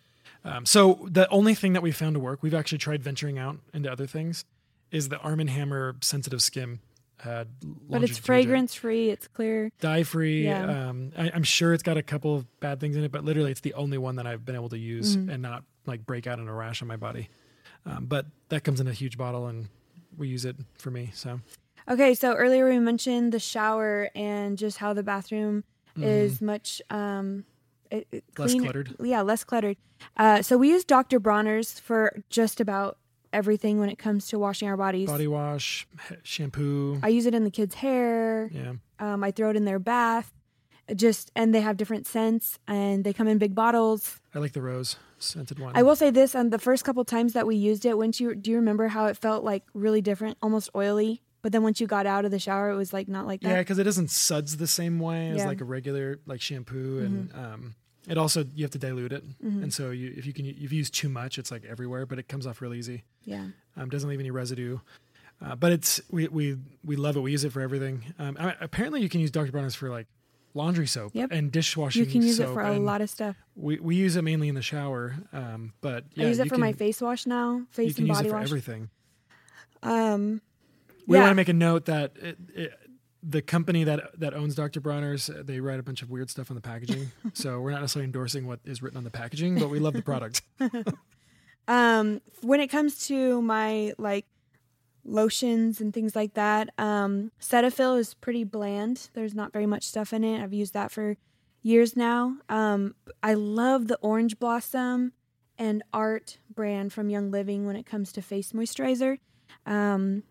Um, so the only thing that we found to work, we've actually tried venturing out into other things, is the Arm and Hammer Sensitive Skin. Uh, But it's fragrance free. It's clear. dye free. Yeah. Um, I, I'm sure it's got a couple of bad things in it, but literally, it's the only one that I've been able to use Mhm. and not like break out in a rash on my body. Um, but that comes in a huge bottle, and we use it for me. So Okay, so earlier we mentioned the shower and just how the bathroom is much um, it, it Mm-hmm. Less cluttered. Yeah, less cluttered. Uh, so we use Dr. Bronner's for just about everything when it comes to washing our bodies. body wash, shampoo. I use it in the kids' hair. yeah, Um, I throw it in their bath. Just and they have different scents and they come in big bottles. I like the rose scented one. I will say this: on the first couple times that we used it, once you do you remember how it felt like really different, almost oily? But then once you got out of the shower, it was like not like that. Yeah, because it doesn't suds the same way as Yeah. like a regular like shampoo, and um, it also you have to dilute it, Mhm. and so you, if you can if you use too much, it's like everywhere, but it comes off real easy. Yeah. um, doesn't leave any residue. Uh, but it's we, we we love it. We use it for everything. Um, I, apparently, you can use Dr. Bronner's for like laundry soap Yep. and dishwashing. You can use it for a lot of stuff. We we use it mainly in the shower. Um, but yeah, I use it you for can, my face wash now, You face can and use body it for wash. everything. Um, We yeah. want to make a note that it, it, the company that that owns Dr. Bronner's they write a bunch of weird stuff on the packaging. so we're not necessarily endorsing what is written on the packaging, but we love the product. Um, when it comes to my like lotions and things like that, um, Cetaphil is pretty bland. There's not very much stuff in it. I've used that for years now. Um, I love the Orange Blossom and Art brand from Young Living when it comes to face moisturizer. Um,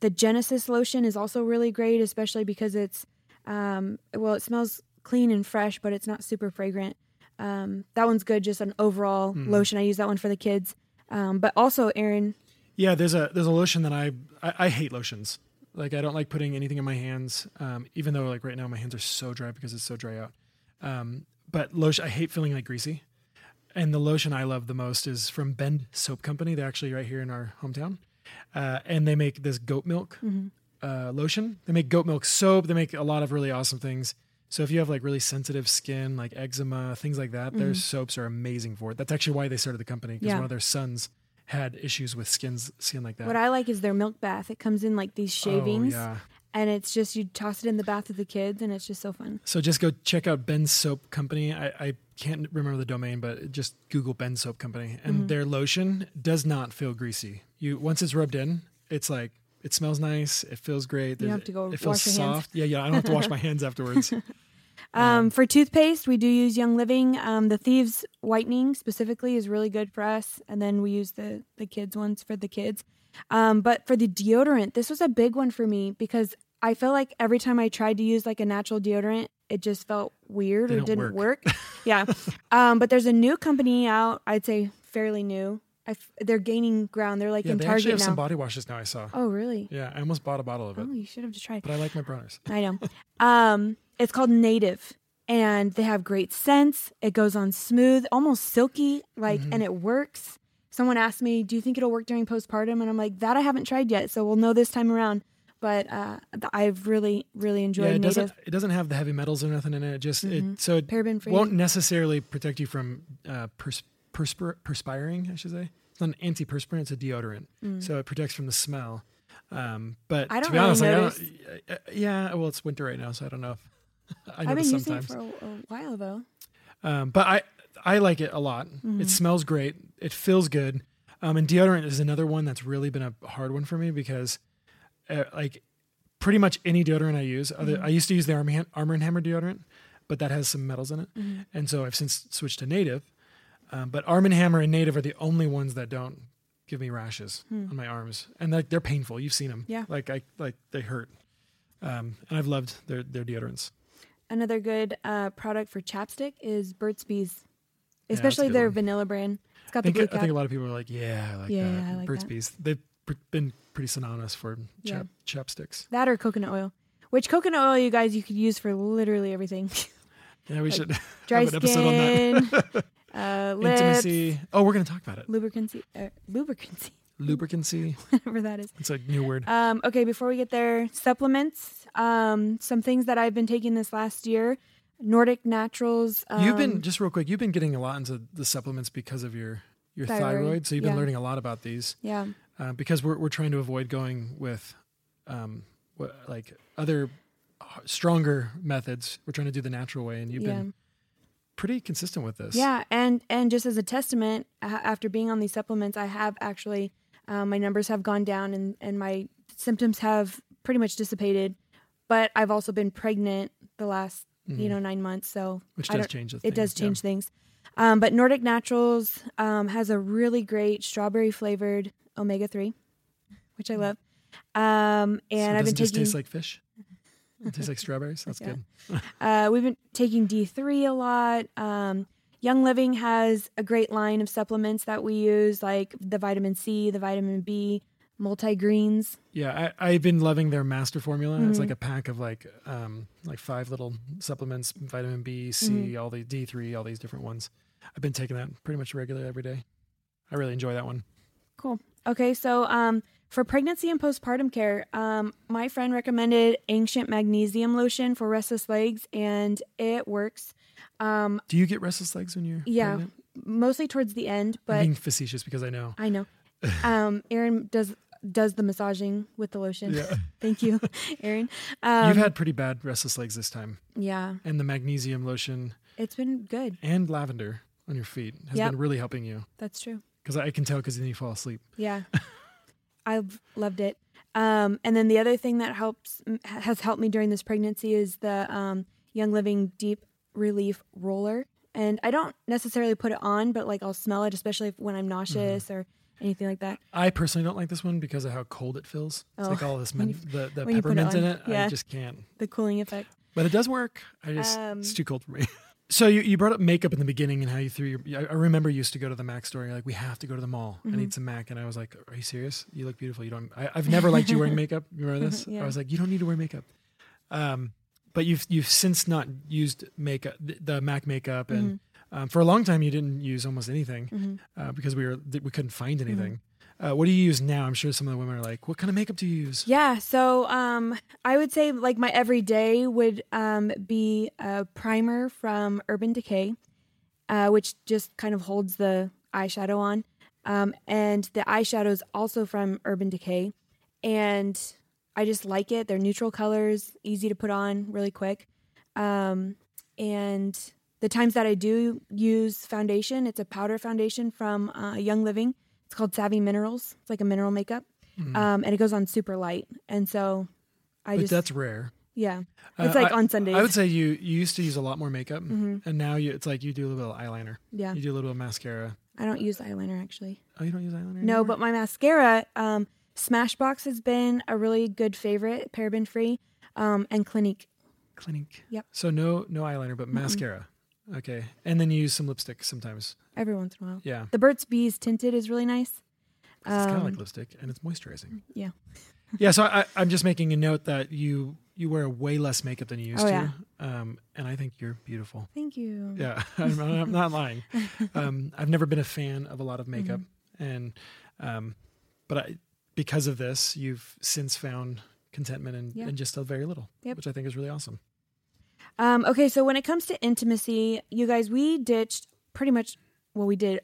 the Genesis lotion is also really great, especially because it's um, well, it smells clean and fresh, but it's not super fragrant. Um, that one's good, just an overall Mm. lotion. I use that one for the kids. Um, but also, Aaron, Yeah, there's a there's a lotion that I I, I hate lotions. Like I don't like putting anything in my hands, um, even though like right now my hands are so dry because it's so dry out. Um, but lotion, I hate feeling like greasy. And the lotion I love the most is from Bend Soap Company. They're actually right here in our hometown, uh, and they make this goat milk uh, lotion. They make goat milk soap. They make a lot of really awesome things. So if you have like really sensitive skin, like eczema, things like that, their soaps are amazing for it. That's actually why they started the company because Yeah. one of their sons had issues with skins skin like that. what I like is their milk bath. It comes in like these shavings, Oh, yeah. and it's just you toss it in the bath with the kids, and it's just so fun. So just go check out Bend's Soap Company. I, I can't remember the domain, but just Google Bend's Soap Company, and Mm-hmm. their lotion does not feel greasy. You once it's rubbed in, it's like it smells nice. It feels great. You don't have to go It feels your hands. soft. Yeah, yeah. I don't have to wash my hands afterwards. Um, for toothpaste, we do use Young Living. Um, the Thieves Whitening specifically is really good for us, and then we use the the kids ones for the kids. Um, but for the deodorant, this was a big one for me because I felt like every time I tried to use like a natural deodorant, it just felt weird or didn't work. work. yeah. Um, but there's a new company out. I'd say fairly new. I f- they're gaining ground. They're like yeah, in they actually Target have now. some body washes now. I saw. oh, really? Yeah, I almost bought a bottle of it, Oh, you should have just tried. but I like my Bronner's. I know. Um, it's called Native, and they have great scents. It goes on smooth, almost silky, like, Mm-hmm. and it works. Someone asked me, "Do you think it'll work during postpartum?" And I'm like, "That I haven't tried yet, so we'll know this time around." But uh, I've really, really enjoyed Yeah, it Native. doesn't. It doesn't have the heavy metals or nothing in it. It just it so it Paraben free. won't necessarily protect you from uh, pers- perspir- perspiring. I should say it's not an antiperspirant; it's a deodorant, so it protects from the smell. Um, but Mm. I don't to be really honest, like, I don't, uh, yeah, well, it's winter right now, so I don't know. If, I I've notice been using sometimes, it for a, a while though. um, but I I like it a lot. Mm-hmm. It smells great. It feels good. Um, and deodorant is another one that's really been a hard one for me because, uh, like, pretty much any deodorant I use, other, Mm-hmm. I used to use the Arm, Armor and Hammer deodorant, but that has some metals in it, Mm-hmm. and so I've since switched to Native. Um, but Arm and Hammer and Native are the only ones that don't give me rashes on my arms, and like they're painful. You've seen them, Hmm. Yeah. Like I like they hurt. Um, and I've loved their their deodorants. Another good uh, product for chapstick is Burt's Bees, especially good their one. vanilla brand. It's got I think, the blue I think a lot of people are like, yeah, I like Yeah, that. I like Burt's that. Bees. They've pr- been pretty synonymous for Yeah. chap- chapsticks. that or coconut oil. Which coconut oil, you guys, you could use for literally everything. Yeah, we should Dry have an episode on that. uh, lips, Intimacy. Oh, we're going to talk about it. lubricancy, uh, lubricancy, Lubricancy. whatever that is. It's a new word. Um, okay, before we get there, supplements. Um, some things that I've been taking this last year. Nordic Naturals. Um, you've been just real quick. You've been getting a lot into the supplements because of your your thyroid. Thyroid, so you've been yeah. learning a lot about these yeah. uh, because we're we're trying to avoid going with um what, like other stronger methods. We're trying to do the natural way, and you've yeah. been pretty consistent with this. Yeah, and and just as a testament, after being on these supplements, I have actually um, my numbers have gone down and and my symptoms have pretty much dissipated. But I've also been pregnant the last you know nine months, so Mm-hmm. which does change the it does things, yeah. change things. Um, but Nordic Naturals um, has a really great strawberry flavored omega three, which I love. Um, and it I've been taking taste like fish. It tastes like strawberries. That's Yeah. good. Uh, we've been taking D3 a lot. Um, Young Living has a great line of supplements that we use, like the vitamin C, the vitamin B, multi greens. Yeah, I, I've been loving their master formula. It's Mm-hmm. like a pack of like um like five little supplements, vitamin B, C, Mm-hmm. all the D three, all these different ones. I've been taking that pretty much regular every day. I really enjoy that one. Cool. Okay, so um, for pregnancy and postpartum care, um, my friend recommended Ancient Magnesium Lotion for restless legs, and it works. Um, Do you get restless legs when you're yeah, pregnant? mostly towards the end, but I'm being facetious because I know. I know. Um, Aaron does does the massaging with the lotion. Yeah. Thank you, Aaron. Um, You've had pretty bad restless legs this time, yeah, and the magnesium lotion it's been good. and lavender on your feet has Yep. been really helping you. That's true. because I can tell because then you fall asleep. Yeah. I've loved it. Um, and then the other thing that helps has helped me during this pregnancy is the um, Young Living Deep Relief Roller. And I don't necessarily put it on, but like I'll smell it, especially when I'm nauseous or anything like that. I personally don't like this one because of how cold it feels. It's Oh, like all this men- the, the you put it peppermint in it. I yeah. just can't. The cooling effect. But it does work. I just Um, it's too cold for me. So you, you brought up makeup in the beginning and how you threw your. I I remember you used to go to the Mac store. You're like, we have to go to the mall. I Mm-hmm. need some Mac, and I was like, Are you serious? You look beautiful. You don't. I, I've never liked you wearing makeup. You remember this? Yeah. I was like, you don't need to wear makeup. Um, but you've you've since not used makeup, the, the Mac makeup, and Mm-hmm. um, for a long time you didn't use almost anything uh, because we were we couldn't find Mm-hmm. anything. Uh, what do you use now? I'm sure some of the women are like, what kind of makeup do you use? Yeah, so um, I would say like my everyday would um, be a primer from Urban Decay, uh, which just kind of holds the eyeshadow on, um, and the eyeshadow is also from Urban Decay, and I just like it. They're neutral colors, easy to put on really quick, um, and the times that I do use foundation, it's a powder foundation from uh, Young Living. It's called Savvy Minerals. It's like a mineral makeup um, and it goes on super light. And so I but just that's rare. yeah, Uh, it's like I- on Sundays. Mm-hmm. I would say you you used to use a lot more makeup, and now you it's like you do a little bit of eyeliner. yeah, You do a little bit of mascara. I don't use eyeliner actually. Oh, you don't use eyeliner? No, anymore? but my mascara, um, Smashbox has been a really good favorite, paraben free, um, and Clinique. Clinique. Yep. So no no eyeliner, but mascara. Okay, and then you use some lipstick sometimes. Every once in a while, Yeah, the Burt's Bees tinted is really nice. 'Cause it's kind of Um, like lipstick, and it's moisturizing. Yeah, Yeah. So I, I'm just making a note that you you wear way less makeup than you used Oh, to, um, and I think you're beautiful. thank you. Yeah, I'm, I'm not lying. Um, I've never been a fan of a lot of makeup, Mm-hmm. and um, but I, because of this, you've since found contentment in, Yeah. in just a very little, Yep. which I think is really awesome. Um, okay, so when it comes to intimacy, you guys, we ditched pretty much. Well, we did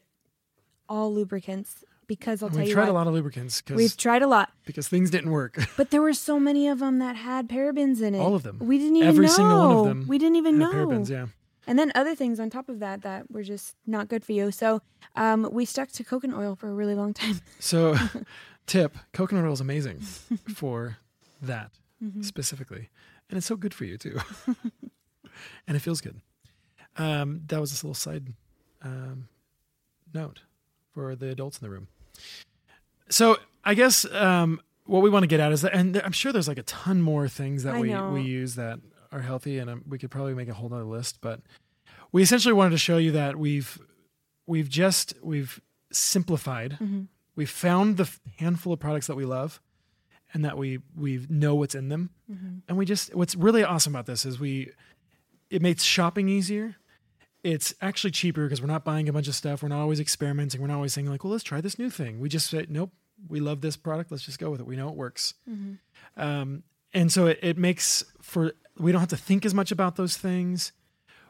all lubricants because I'll And tell we've you tried what, a lot of lubricants we've because tried a lot. because things didn't work. But there were so many of them that had parabens in it. All of them. We didn't even know. Every know. single one of them We didn't even Had know. parabens, yeah. And then other things on top of that that were just not good for you. So um, we stuck to coconut oil for a really long time. So, tip: coconut oil is amazing for that Mm-hmm. specifically, and it's so good for you too, and it feels good. Um, that was this little side um, note for the adults in the room. So, I guess um, what we want to get at is that, and I'm sure there's like a ton more things that I we know. we use that are healthy, and um, we could probably make a whole nother list. But we essentially wanted to show you that we've we've just we've simplified Mm-hmm. we found the handful of products that we love and that we we know what's in them Mm-hmm. and we just what's really awesome about this is we it makes shopping easier. It's actually cheaper because we're not buying a bunch of stuff. We're not always experimenting. We're not always saying like well let's try this new thing. We just say nope. We love this product. Let's just go with it. We know it works. Um, and so it, it makes for we don't have to think as much about those things.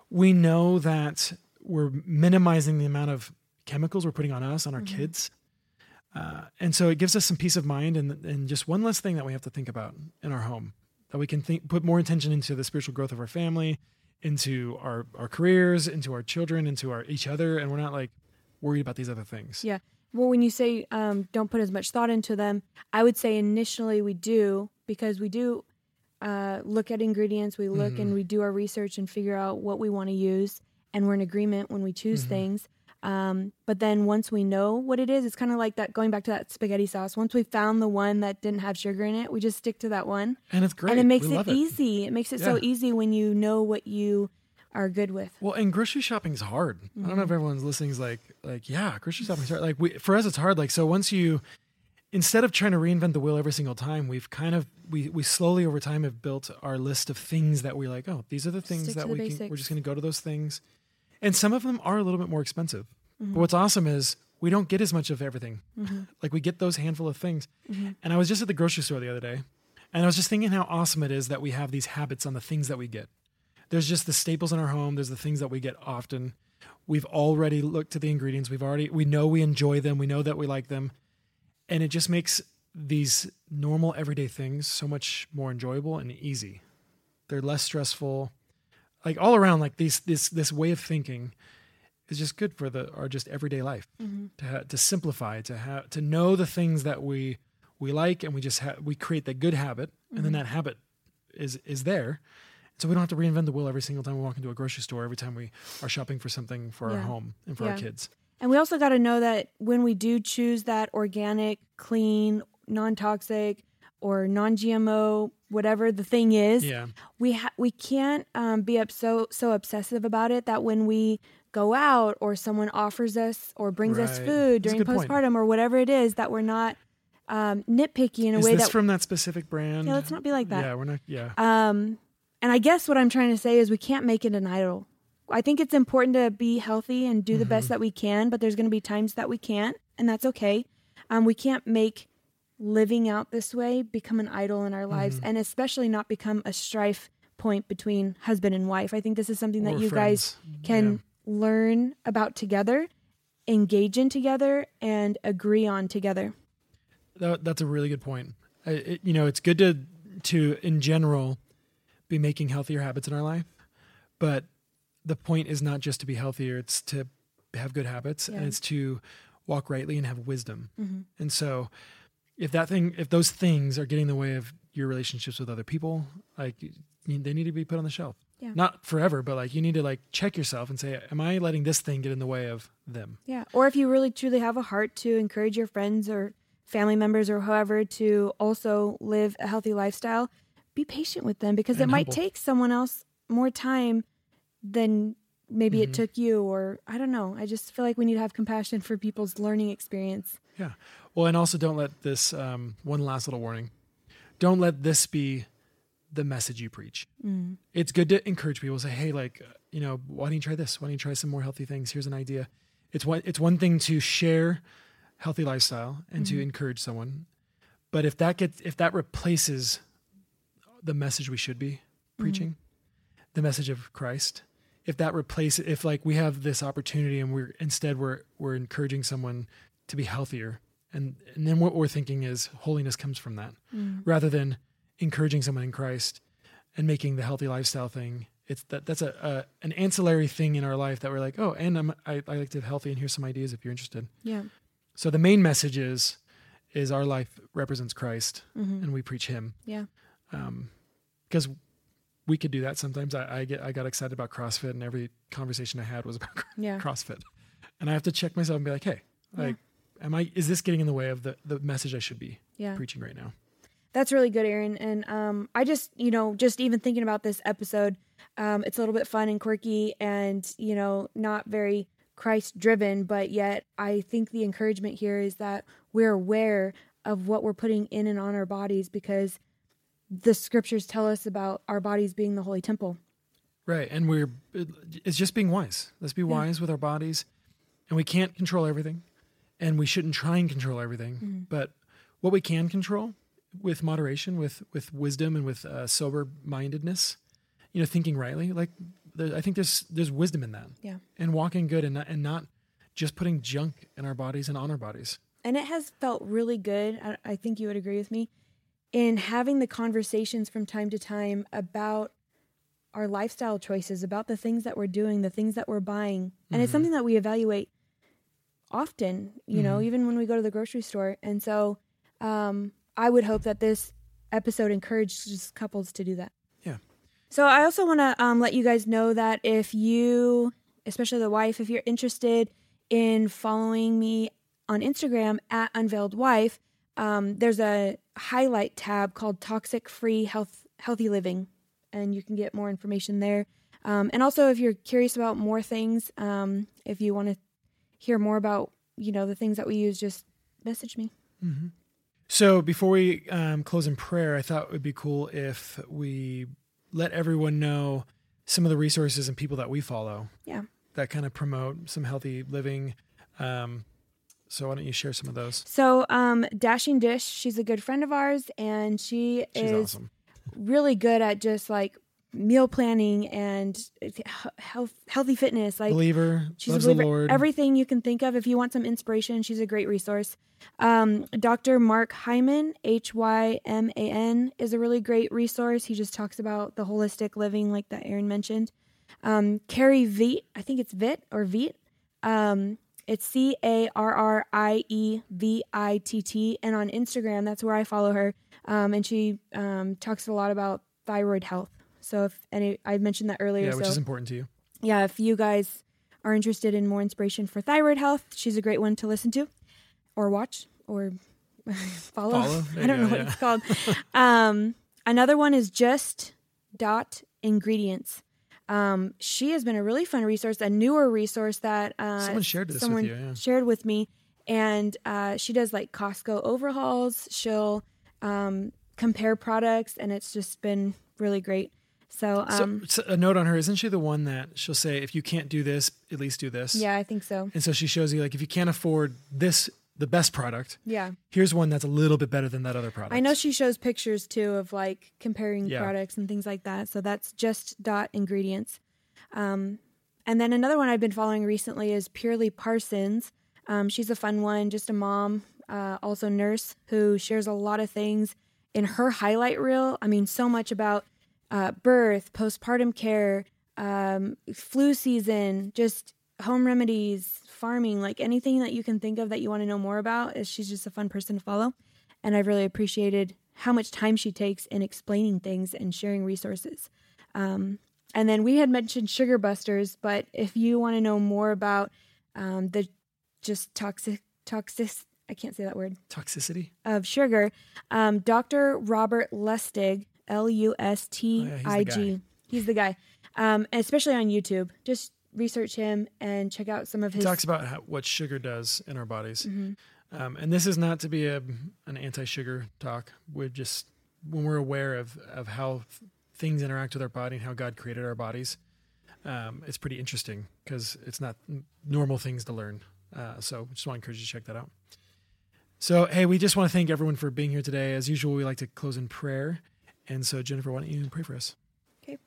We know that we're minimizing the amount of chemicals we're putting on us on our kids. Uh, and so it gives us some peace of mind and, and just one less thing that we have to think about in our home that we can think put more attention into the spiritual growth of our family into our, our careers into our children into our each other and we're not like worried about these other things Yeah. Well, when you say um, don't put as much thought into them, I would say initially we do because we do uh, look at ingredients, we look Mm-hmm. and we do our research and figure out what we want to use, and we're in agreement when we Mm-hmm. choose things. Um, but then once we know what it is, it's kind of like that going back to that spaghetti sauce. Once we found the one that didn't have sugar in it, we just stick to that one. and it's great And it makes We it easy. It makes it so easy when you know what you are good with. Well, and grocery shopping's hard. I don't Mm-hmm. know if everyone's listening is like, like, yeah, grocery shopping's hard. Like, we, for us, it's hard. Like, so once you, instead of trying to reinvent the wheel every single time, we've kind of, we, we slowly over time have built our list of things that we're like, oh, these are the things Stick that the we can, we're just going to go to those things. And some of them are a little bit more expensive. Mm-hmm. But what's awesome is we don't get as much of everything. like, we get those handful of things. Mm-hmm. And I was just at the grocery store the other day and I was just thinking how awesome it is that we have these habits on the things that we get there's just the staples in our home there's the things that we get often we've already looked at the ingredients we've already we know we enjoy them we know that we like them and it just makes these normal everyday things so much more enjoyable and easy they're less stressful like all around like these this this way of thinking is just good for the our just everyday life. Mm-hmm. To ha- to simplify to have to know the things that we we like and we just ha- we create that good habit and then mm-hmm. that habit is is there. So we don't have to reinvent the wheel every single time we walk into a grocery store every time we are shopping for something for our home and for Yeah. our kids. And we also got to know that when we do choose that organic, clean, non toxic, or non GMO, whatever the thing is, yeah we ha- we can't um, be up so so obsessive about it that when we go out or someone offers us or brings us food during good point. postpartum or whatever it is that we're not um, nitpicky in a is way this that from that specific brand yeah let's not be like that yeah we're not yeah um, and I guess what I'm trying to say is we can't make it an idol. I think it's important to be healthy and do the best Mm-hmm. that we can, but there's going to be times that we can't, and that's okay. Um, we can't make living out this way become an idol in our lives, Mm-hmm. and especially not become a strife point between husband and wife. I think this is something that Or you guys friends. can learn about together, engage in together, and agree on together. That, that's a really good point. I, it, you know, it's good to to in general be making healthier habits in our life, but the point is not just to be healthier; it's to have good habits, and it's to walk rightly and have wisdom. Mhm. And so, if that thing, if those things are getting in the way of your relationships with other people, like they need to be put on the shelf. Yeah. Not forever, but like you need to like check yourself and say, "Am I letting this thing get in the way of them?" Yeah. Or if you really truly have a heart to encourage your friends or family members or whoever to also live a healthy lifestyle, be patient with them because it And might take someone else more time than maybe Mhm. it took you or I don't know. I just feel like we need to have compassion for people's learning experience. Yeah. Well, and also don't let this um, one last little warning. Don't let this be the message you preach. Mm. It's good to encourage people. Say, hey, like, uh, you know, why don't you try this? Why don't you try some more healthy things? Here's an idea. It's one. It's one thing to share healthy lifestyle and to encourage someone, but if that gets if that replaces the message we should be preaching, the message of Christ, if that replaces if like we have this opportunity and we're instead we're we're encouraging someone to be healthier and and then what we're thinking is holiness comes from that Mm. rather than encouraging someone in Christ and making the healthy lifestyle thing it's that that's a, a an ancillary thing in our life that we're like oh and I'm, I, I like to live healthy and here's some ideas if you're interested Yeah. so the main message is is our life represents Christ hmm and we preach him Yeah. um because we could do that sometimes I, I get I got excited about CrossFit and every conversation I had was about Yeah. CrossFit and I have to check myself and be like hey like am I is this getting in the way of the the message I should be Yeah. preaching right now That's really good, Aaron. And um, I just, you know, just even thinking about this episode, um, it's a little bit fun and quirky and, you know, not very Christ driven, but yet I think the encouragement here is that we're aware of what we're putting in and on our bodies because the scriptures tell us about our bodies being the holy temple. Right. And we're, it's just being wise. Let's be wise with our bodies. And we can't control everything. And we shouldn't try and control everything. But what we can control with moderation, with, with wisdom, and with uh, sober mindedness, you know, thinking rightly, like there, I think there's, there's wisdom in that. Yeah. And walking good and not, and not just putting junk in our bodies and on our bodies. And it has felt really good. I, I think you would agree with me in having the conversations from time to time about our lifestyle choices, about the things that we're doing, the things that we're buying. And it's something that we evaluate often, you know, even when we go to the grocery store. And so um, I would hope that this episode encourages couples to do that. Yeah. So I also want to um, let you guys know that if you, especially the wife, if you're interested in following me on Instagram at Unveiled Wife, um, there's a highlight tab called Toxic Free Health Healthy Living, and you can get more information there. Um, and also, if you're curious about more things, um, if you want to hear more about you know the things that we use, just message me. So before we um, close in prayer, I thought it would be cool if we let everyone know some of the resources and people that we follow Yeah. that kind of promote some healthy living. Um, so why don't you share some of those? So, um, Dashing Dish, she's a good friend of ours, and she She's is awesome. really good at just like meal planning and health, healthy fitness. Like Believer, she's loves a believer. the Lord. Everything you can think of. If you want some inspiration, she's a great resource. Um, Dr. Mark Hyman, H Y M A N, is a really great resource. He just talks about the holistic living, like that Aaron mentioned. Um, Carrie Veit, I think it's Vit or Veit Um, it's C A R R I E V I T T. And on Instagram, that's where I follow her. Um, and she um, talks a lot about thyroid health. So if any, I mentioned that earlier. Yeah, which so is important to you. yeah, if you guys are interested in more inspiration for thyroid health, she's a great one to listen to or watch or follow. Follow? I don't know go, what yeah. it's called. um, another one is just dot ingredients. Um, she has been a really fun resource, a newer resource that uh, Someone shared this with you, yeah. shared with me, and uh, she does like Costco overhauls. She'll um, compare products, and it's just been really great. So, So, um, so a note on her, isn't she the one that she'll say, if you can't do this, at least do this? yeah, I think so. And so she shows you, like, if you can't afford this, the best product, Yeah. here's one that's a little bit better than that other product. I know she shows pictures too of like comparing Yeah. products and things like that. So that's just dot ingredients. Um, and then another one I've been following recently is Purely Parsons. Um, she's a fun one, just a mom, uh, also nurse, who shares a lot of things in her highlight reel. I mean, so much about uh, birth, postpartum care, um, flu season, just home remedies, farming, like anything that you can think of that you want to know more about. Is she's just a fun person to follow, and I've really appreciated how much time she takes in explaining things and sharing resources. Um, and then we had mentioned Sugar Busters, but if you want to know more about um, the just toxic toxic I can't say that word Toxicity? of sugar, um, Dr. Robert Lustig, L U S T I G. He's the guy, um, especially on YouTube. Just research him and check out some of He his. talks about how, what sugar does in our bodies. Mhm. Um, and this is not to be a, an anti-sugar talk. We're just when we're aware of of how th- things interact with our body and how God created our bodies. Um, it's pretty interesting because it's not normal things to learn. Uh, so just want to encourage you to check that out. So hey, we just want to thank everyone for being here today. As usual, we like to close in prayer. And so Jennifer, why don't you pray for us? Okay.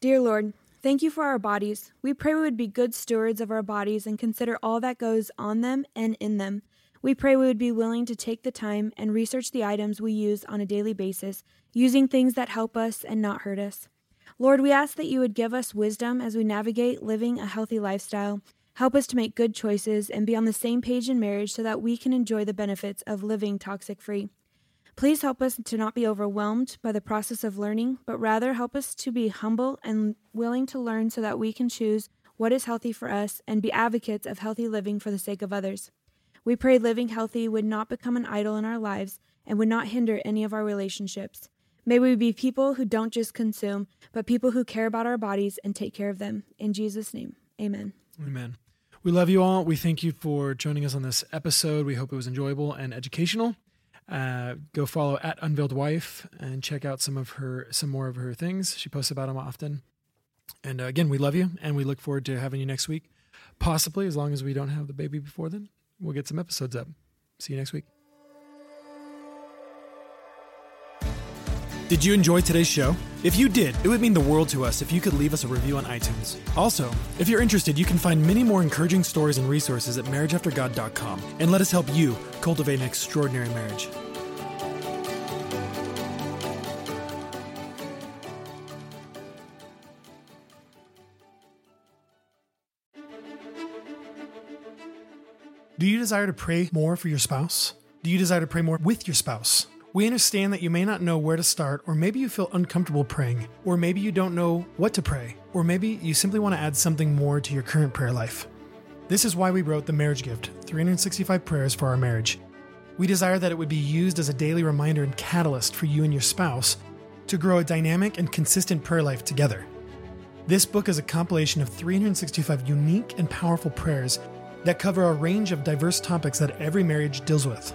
Dear Lord, thank you for our bodies. We pray we would be good stewards of our bodies and consider all that goes on them and in them. We pray we would be willing to take the time and research the items we use on a daily basis, using things that help us and not hurt us. Lord, we ask that you would give us wisdom as we navigate living a healthy lifestyle. Help us to make good choices and be on the same page in marriage so that we can enjoy the benefits of living toxic free. Please help us to not be overwhelmed by the process of learning, but rather help us to be humble and willing to learn so that we can choose what is healthy for us and be advocates of healthy living for the sake of others. We pray living healthy would not become an idol in our lives and would not hinder any of our relationships. May we be people who don't just consume, but people who care about our bodies and take care of them. In Jesus' name, amen. Amen. We love you all. We thank you for joining us on this episode. We hope it was enjoyable and educational. Uh, go follow at Unveiled Wife and check out some of her, some more of her things. She posts about them often. And uh, again, we love you, and we look forward to having you next week. Possibly, as long as we don't have the baby before then, we'll get some episodes up. See you next week. Did you enjoy today's show? If you did, it would mean the world to us if you could leave us a review on iTunes. Also, if you're interested, you can find many more encouraging stories and resources at marriageaftergod.com and let us help you cultivate an extraordinary marriage. Do you desire to pray more for your spouse? Do you desire to pray more with your spouse? We understand that you may not know where to start, or maybe you feel uncomfortable praying, or maybe you don't know what to pray, or maybe you simply want to add something more to your current prayer life. This is why we wrote The Marriage Gift 365 Prayers for Our Marriage. We desire that it would be used as a daily reminder and catalyst for you and your spouse to grow a dynamic and consistent prayer life together. This book is a compilation of 365 unique and powerful prayers that cover a range of diverse topics that every marriage deals with.